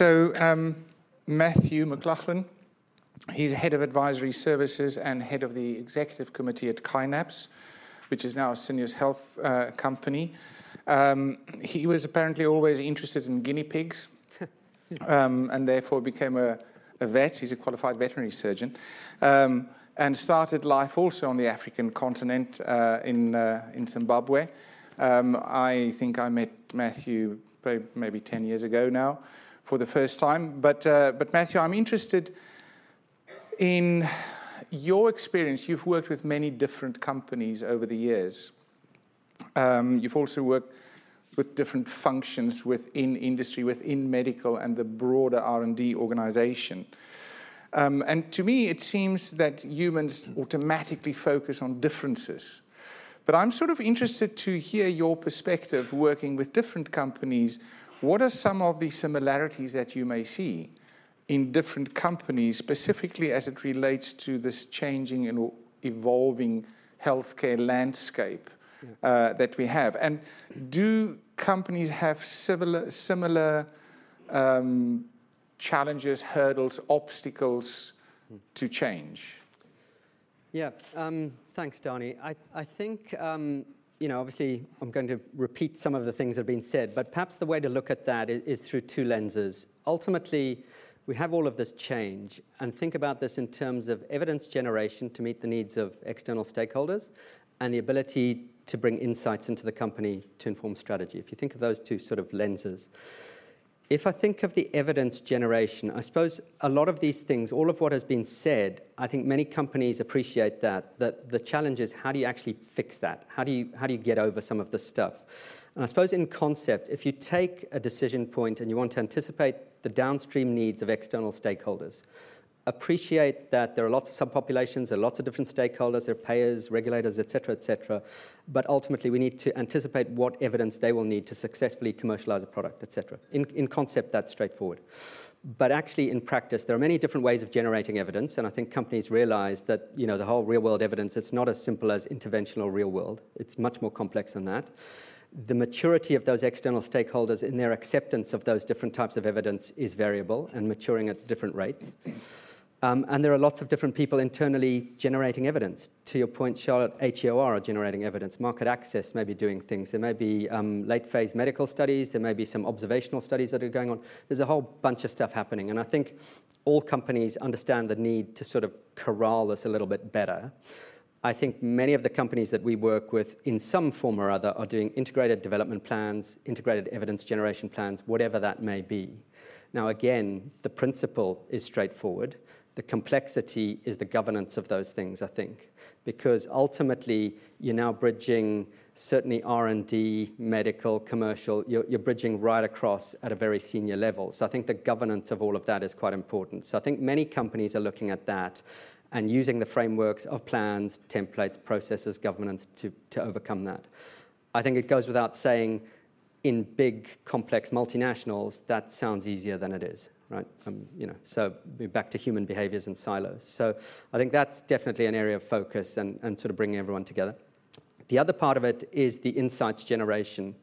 So, um, Matthew McLaughlin, he's head of advisory services and head of the executive committee at Kinapse, which is now a Syneos Health uh, company. Um, he was apparently always interested in guinea pigs um, and therefore became a, a, vet. He's a qualified veterinary surgeon. Um, and started life also on the African continent uh, in, uh, in Zimbabwe. Um, I think I met Matthew maybe 10 years ago now for the first time. But, uh, but Matthew, I'm interested in your experience. You've worked with many different companies over the years. Um, you've also worked with different functions within industry, within medical, and the broader R&D organization. Um, and to me, it seems that humans automatically focus on differences. But I'm sort of interested to hear your perspective working with different companies. What are some of the similarities that you may see in different companies, specifically as it relates to this changing and evolving healthcare landscape uh, that we have? And do companies have similar, similar um, challenges, hurdles, obstacles to change? Yeah, um, thanks, Donnie. I, I think, um, you know, obviously I'm going to repeat some of the things that have been said, but perhaps the way to look at that is, is through two lenses. Ultimately, we have all of this change and think about this in terms of evidence generation to meet the needs of external stakeholders and the ability to bring insights into the company to inform strategy. If you think of those two sort of lenses, if I think of the evidence generation, I suppose a lot of these things, all of what has been said, I think many companies appreciate that. That the challenge is how do you actually fix that? How do you how do you get over some of this stuff? And I suppose in concept, if you take a decision point and you want to anticipate the downstream needs of external stakeholders, appreciate that there are lots of subpopulations, there are lots of different stakeholders, there are payers, regulators, et cetera, et cetera. But ultimately, we need to anticipate what evidence they will need to successfully commercialize a product, et cetera. In, in concept, that's straightforward. But actually, in practice, there are many different ways of generating evidence, and I think companies realize that you know the whole real-world evidence it's not as simple as interventional real-world. It's much more complex than that the maturity of those external stakeholders in their acceptance of those different types of evidence is variable and maturing at different rates. Um, and there are lots of different people internally generating evidence. To your point, Charlotte, HEOR are generating evidence. Market access may be doing things. There may be um, late phase medical studies. There may be some observational studies that are going on. There's a whole bunch of stuff happening. And I think all companies understand the need to sort of corral this a little bit better. I think many of the companies that we work with, in some form or other, are doing integrated development plans, integrated evidence generation plans, whatever that may be. Now, again, the principle is straightforward the complexity is the governance of those things, I think, because ultimately you're now bridging certainly R&D, medical, commercial, you're, you're, bridging right across at a very senior level. So I think the governance of all of that is quite important. So I think many companies are looking at that and using the frameworks of plans, templates, processes, governance to, to overcome that. I think it goes without saying in big, complex multinationals, that sounds easier than it is right? Um, you know, so back to human behaviors and silos. So I think that's definitely an area of focus and, and sort of bringing everyone together. The other part of it is the insights generation.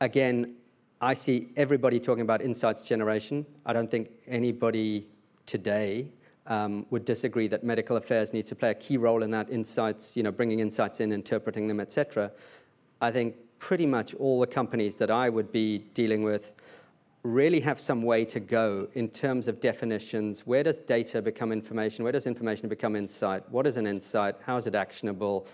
Again, I see everybody talking about insights generation. I don't think anybody today um, would disagree that medical affairs needs to play a key role in that insights, you know, bringing insights in, interpreting them, etc. I think pretty much all the companies that I would be dealing with really have some way to go in terms of definitions. Where does data become information? Where does information become insight? What is an insight? How is it actionable?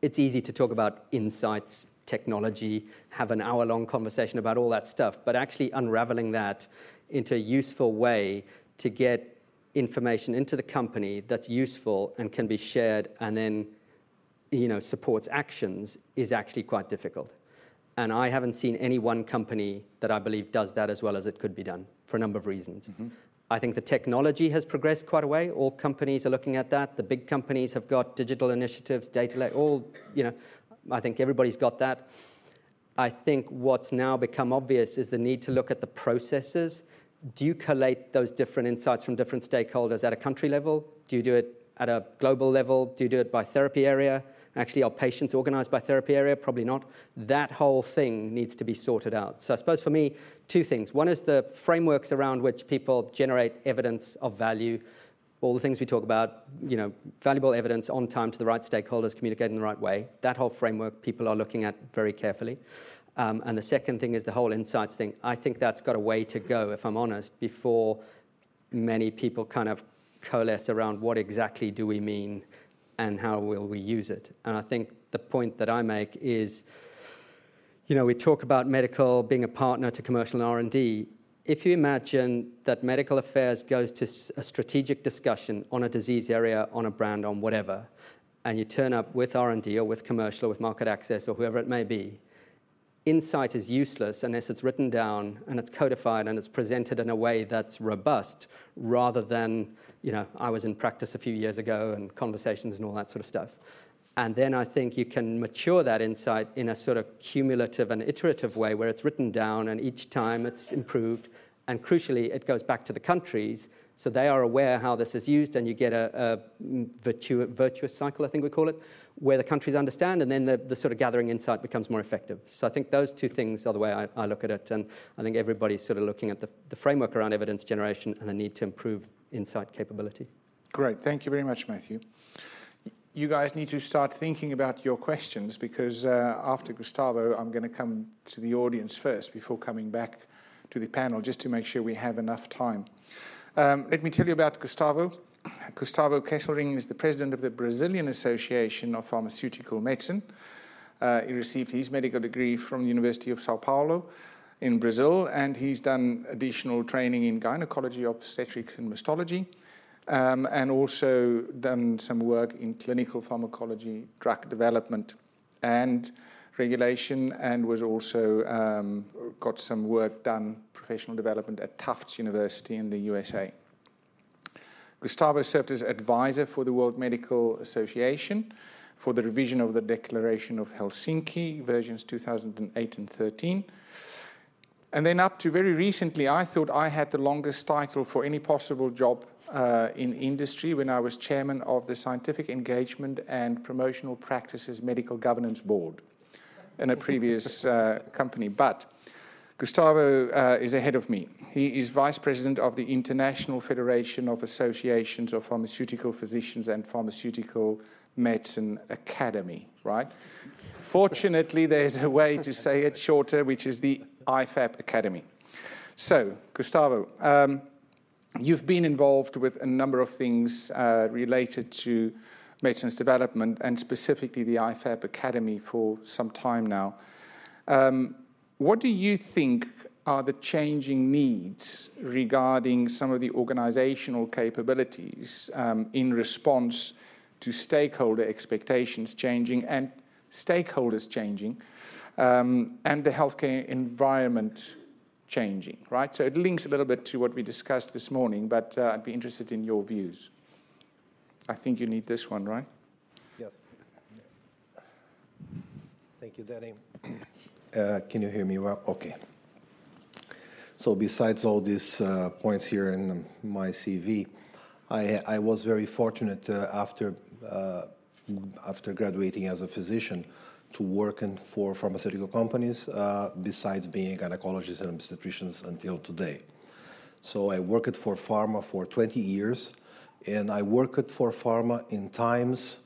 It's easy to talk about insights, technology, have an hour long conversation about all that stuff, but actually unraveling that into a useful way to get information into the company that's useful and can be shared and then you know supports actions is actually quite difficult and I haven't seen any one company that I believe does that as well as it could be done for a number of reasons. Mm-hmm. I think the technology has progressed quite a way. All companies are looking at that. The big companies have got digital initiatives, data, all, you know, I think everybody's got that. I think what's now become obvious is the need to look at the processes. Do you collate those different insights from different stakeholders at a country level? Do you do it at a global level? Do you do it by therapy area? Actually, are patients organized by therapy area? Probably not. That whole thing needs to be sorted out. So I suppose for me, two things. One is the frameworks around which people generate evidence of value, all the things we talk about, you know, valuable evidence on time to the right stakeholders, communicating the right way. That whole framework people are looking at very carefully. Um, and the second thing is the whole insights thing. I think that's got a way to go, if I'm honest, before many people kind of coalesce around what exactly do we mean and how will we use it. And I think the point that I make is, you know, we talk about medical being a partner to commercial and R&D. If you imagine that medical affairs goes to a strategic discussion on a disease area, on a brand, on whatever, and you turn up with R&D or with commercial or with market access or whoever it may be, insight is useless unless it's written down and it's codified and it's presented in a way that's robust rather than, you know, I was in practice a few years ago and conversations and all that sort of stuff. And then I think you can mature that insight in a sort of cumulative and iterative way where it's written down and each time it's improved. And crucially, it goes back to the countries so they are aware how this is used, and you get a, a virtu- virtuous cycle, I think we call it, where the countries understand, and then the, the, sort of gathering insight becomes more effective. So I think those two things are the way I, I look at it, and I think everybody's sort of looking at the, the framework around evidence generation and the need to improve insight capability. Great, thank you very much, Matthew. You guys need to start thinking about your questions because uh, after Gustavo, I'm going to come to the audience first before coming back to the panel just to make sure we have enough time. Um, let me tell you about Gustavo. Gustavo Kesselring is the president of the Brazilian Association of Pharmaceutical Medicine. Uh, he received his medical degree from the University of Sao Paulo in Brazil, and he's done additional training in gynecology, obstetrics, and mastology, um, and also done some work in clinical pharmacology, drug development, and regulation, and was also um, got some work done, professional development at Tufts University in the USA. Gustavo served as advisor for the World Medical Association for the revision of the Declaration of Helsinki, versions 2008 and 13. And then, up to very recently, I thought I had the longest title for any possible job uh, in industry when I was chairman of the Scientific Engagement and Promotional Practices Medical Governance Board in a previous uh, company. But Gustavo uh, is ahead of me. He is vice president of the International Federation of Associations of Pharmaceutical Physicians and Pharmaceutical Medicine Academy, right? Fortunately, there's a way to say it shorter, which is the IFAP Academy. So, Gustavo, um, you've been involved with a number of things uh, related to medicines development and specifically the IFAP Academy for some time now. Um, what do you think are the changing needs regarding some of the organizational capabilities um, in response to stakeholder expectations changing and stakeholders changing um, and the healthcare environment changing, right? So it links a little bit to what we discussed this morning, but uh, I'd be interested in your views. I think you need this one, right? Yes. Thank you, Danny. Uh, can you hear me well? Okay. So besides all these uh, points here in my CV, I, I was very fortunate uh, after uh, after graduating as a physician to work in, for pharmaceutical companies. Uh, besides being a gynecologist and obstetricians until today, so I worked for pharma for 20 years and I worked for pharma in times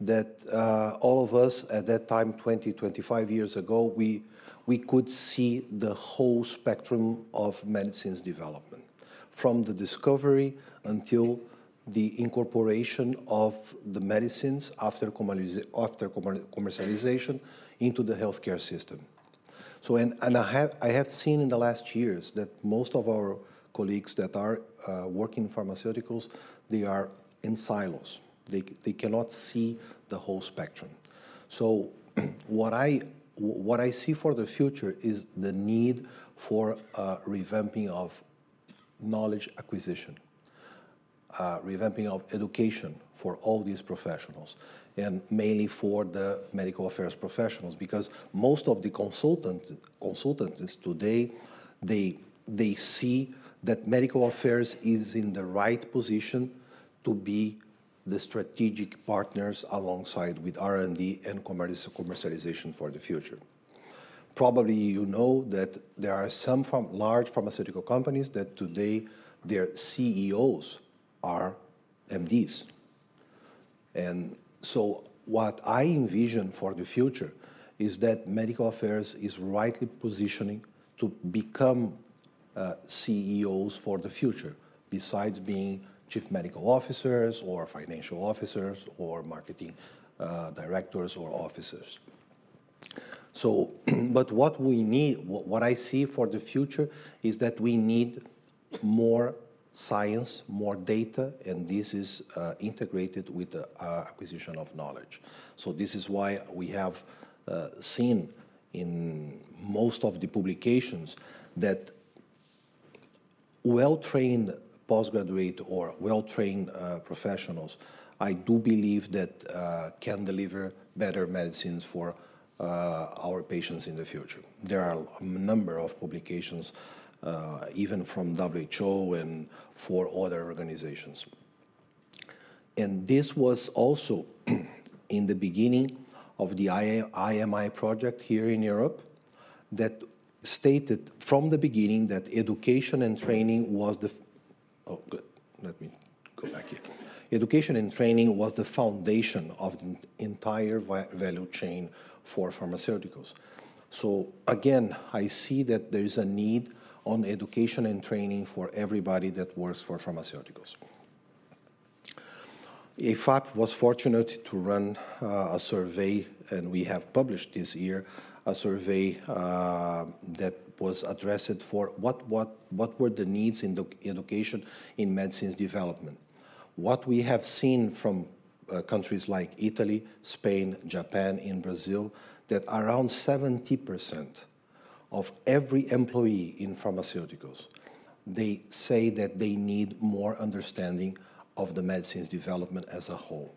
that uh, all of us at that time, 20, 25 years ago, we, we could see the whole spectrum of medicine's development, from the discovery until the incorporation of the medicines after, after commercialization into the healthcare system. So, and, and I, have, I have seen in the last years that most of our colleagues that are uh, working in pharmaceuticals, they are in silos. They, they cannot see the whole spectrum. So what I, what I see for the future is the need for uh, revamping of knowledge acquisition, uh, revamping of education for all these professionals, and mainly for the medical affairs professionals, because most of the consultant, consultants today, they, they see that medical affairs is in the right position to be the strategic partners alongside with R&D and commercialization for the future. Probably you know that there are some large pharmaceutical companies that today their CEOs are MDs. And so what I envision for the future is that medical affairs is rightly positioning to become uh, CEOs for the future, besides being chief medical officers or financial officers or marketing uh, directors or officers. So, but what we need, what I see for the future is that we need more science, more data, and this is uh, integrated with uh, the acquisition of knowledge. So this is why we have seen in most of the publications that well-trained postgraduate or well-trained uh, professionals, I do believe that uh, can deliver better medicines for uh, our patients in the future. There are a number of publications, even from WHO and for other organizations. And this was also in the beginning of the IMI project here in Europe that stated from the beginning that education and training was the, oh, good, let me go back here. Education and training was the foundation of the entire value chain for pharmaceuticals. So again, I see that there is a need on education and training for everybody that works for pharmaceuticals. IFAP was fortunate to run uh, a survey, and we have published this year a survey uh, that was addressed for what what, what were the needs in the education in medicines development. What we have seen from uh, countries like Italy, Spain, Japan, and Brazil, that around 70% of every employee in pharmaceuticals, they say that they need more understanding of the medicines development as a whole.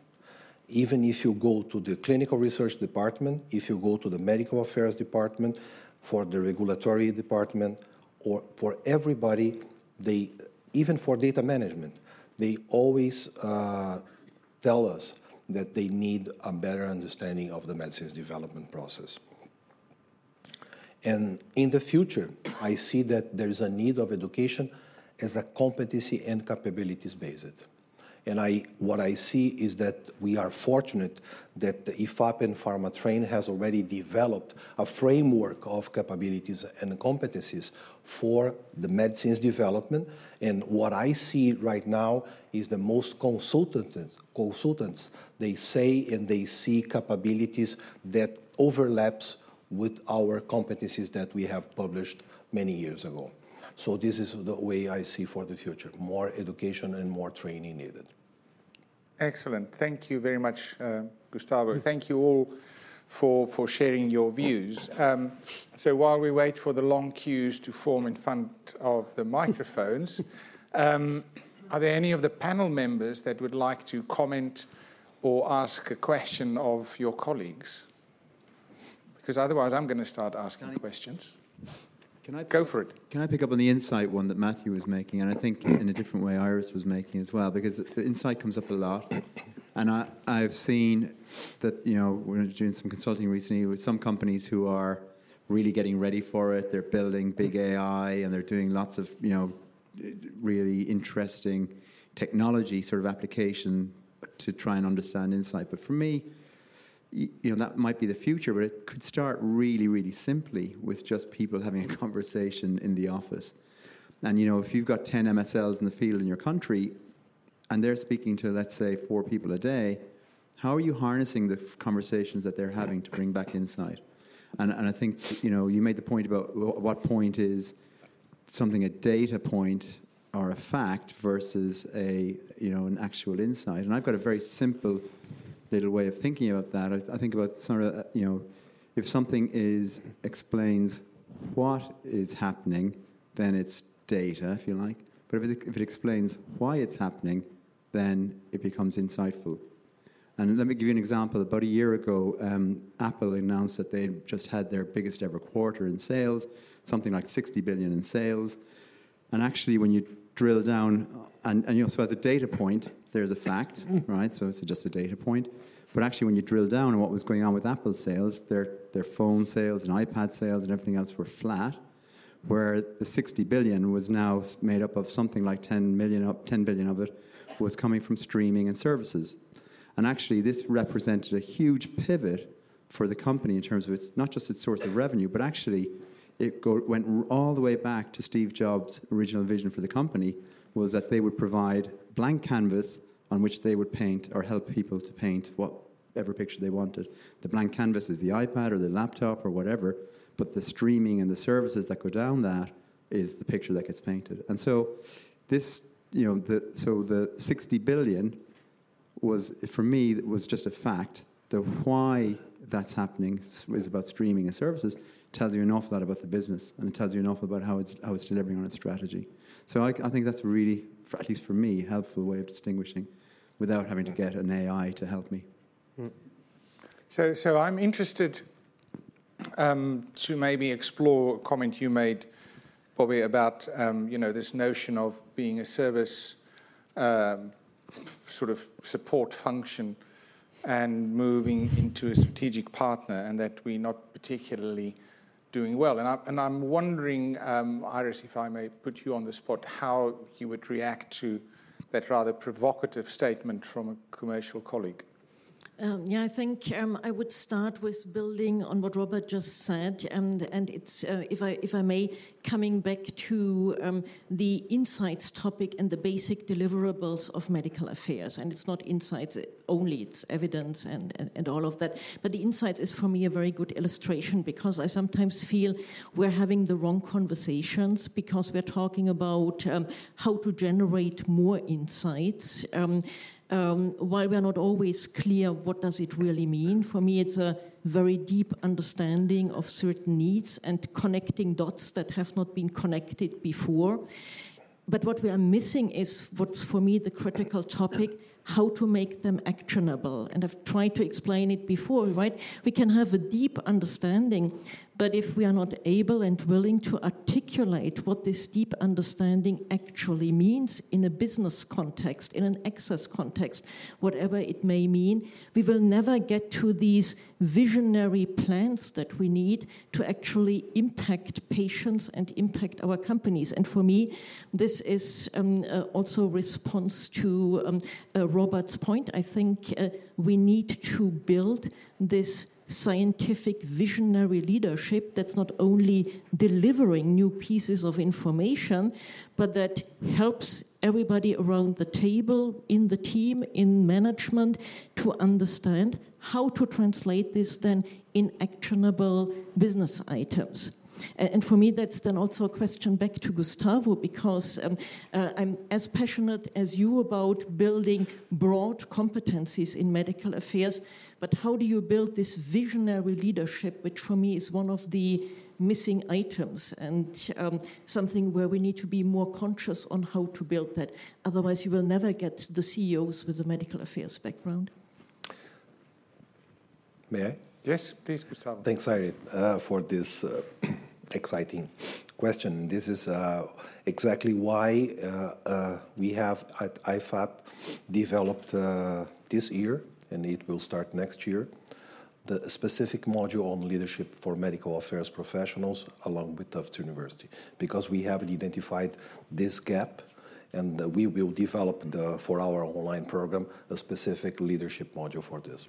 Even if you go to the clinical research department, if you go to the medical affairs department, for the regulatory department, or for everybody, They, even for data management, they always uh, tell us that they need a better understanding of the medicines development process. And in the future, I see that there is a need of education as a competency and capabilities based. And what I see is that we are fortunate that the IFAP and Pharmatrain has already developed a framework of capabilities and competencies for the medicines development. And what I see right now is the most consultants, they say and they see capabilities that overlaps with our competencies that we have published many years ago. So this is the way I see for the future: more education and more training needed. Excellent. Thank you very much, uh, Gustavo. Thank you all for for sharing your views. Um, so while we wait for the long queues to form in front of the microphones, um, are there any of the panel members that would like to comment or ask a question of your colleagues? Because otherwise, I'm going to start asking questions. Can I pick, go for it. Can I pick up on the Insight one that Matthew was making? And I think in a different way Iris was making as well, because Insight comes up a lot. And I, I've seen that you know we're doing some consulting recently with some companies who are really getting ready for it. They're building big AI, and they're doing lots of you know really interesting technology sort of application to try and understand Insight. But for me, that might be the future, but it could start really, really simply with just people having a conversation in the office. And you know, if you've got 10 MSLs in the field in your country, and they're speaking to, let's say, four people a day, how are you harnessing the conversations that they're having to bring back Insight? and, And I think you know, you made the point about what point is something a data point or a fact versus a you know an actual insight. And I've got a very simple little way of thinking about that. I think about sort of uh, you know, if something is explains what is happening, then it's data, if you like. But if it explains why it's happening, then it becomes insightful. And let me give you an example. About a year ago, um, Apple announced that they just had their biggest ever quarter in sales, something like 60 billion in sales. And actually, when you drill down and, and you know, so as a data point, there's a fact, hmm. right? So it's just a data point. But actually, when you drill down on what was going on with Apple sales, their, their phone sales and iPad sales and everything else were flat, where the 60 billion was now made up of something like 10, million, 10 billion of it was coming from streaming and services. And actually, this represented a huge pivot for the company in terms of its not just its source of revenue, but actually it go, went all the way back to Steve Jobs' original vision for the company was that they would provide blank canvas on which they would paint or help people to paint whatever picture they wanted. The blank canvas is the iPad or the laptop or whatever, but the streaming and the services that go down that is the picture that gets painted. And so this, you know, the, so the 60 billion was, for me, was just a fact. The why that's happening is about streaming and services tells you an awful lot about the business and it tells you an awful lot about how it's, how it's delivering on its strategy. So I, I think that's a really, for, at least for me, helpful way of distinguishing without having to get an AI to help me. So, so I'm interested um, to maybe explore a comment you made, Bobby, about um, you know this notion of being a service um, sort of support function and moving into a strategic partner, and that we're not particularly doing well. And, I, and I'm wondering, um, Iris, if I may put you on the spot, how you would react to that rather provocative statement from a commercial colleague. Um, yeah, I think um, I would start with building on what Robert just said, and, and it's, uh, if, I, if I may, coming back to um, the insights topic and the basic deliverables of medical affairs. And it's not insights only, it's evidence and, and, and all of that. But the insights is for me a very good illustration because I sometimes feel we're having the wrong conversations because we're talking about um, how to generate more insights. Um, while we are not always clear what does it really mean, for me it's a very deep understanding of certain needs and connecting dots that have not been connected before. But what we are missing is what's for me the critical topic how to make them actionable. And I've tried to explain it before, right? We can have a deep understanding, but if we are not able and willing to articulate what this deep understanding actually means in a business context, in an access context, whatever it may mean, we will never get to these visionary plans that we need to actually impact patients and impact our companies. And for me, this is um, uh, also response to um, Robert's point. I think uh, we need to build this scientific visionary leadership that's not only delivering new pieces of information, but that helps everybody around the table, in the team, in management, to understand how to translate this then in actionable business items. And for me, that's then also a question back to Gustavo, because um, uh, I'm as passionate as you about building broad competencies in medical affairs. But how do you build this visionary leadership, which for me is one of the missing items and um, something where we need to be more conscious on how to build that. Otherwise, you will never get the CEOs with a medical affairs background. May I? Yes, please, Gustavo. Thanks, Iris, uh, for this uh, exciting question. This is uh, exactly why uh, uh, we have at IFAP developed uh, this year, and it will start next year, the specific module on leadership for medical affairs professionals along with Tufts University, because we have identified this gap and we will develop the, for our online program a specific leadership module for this.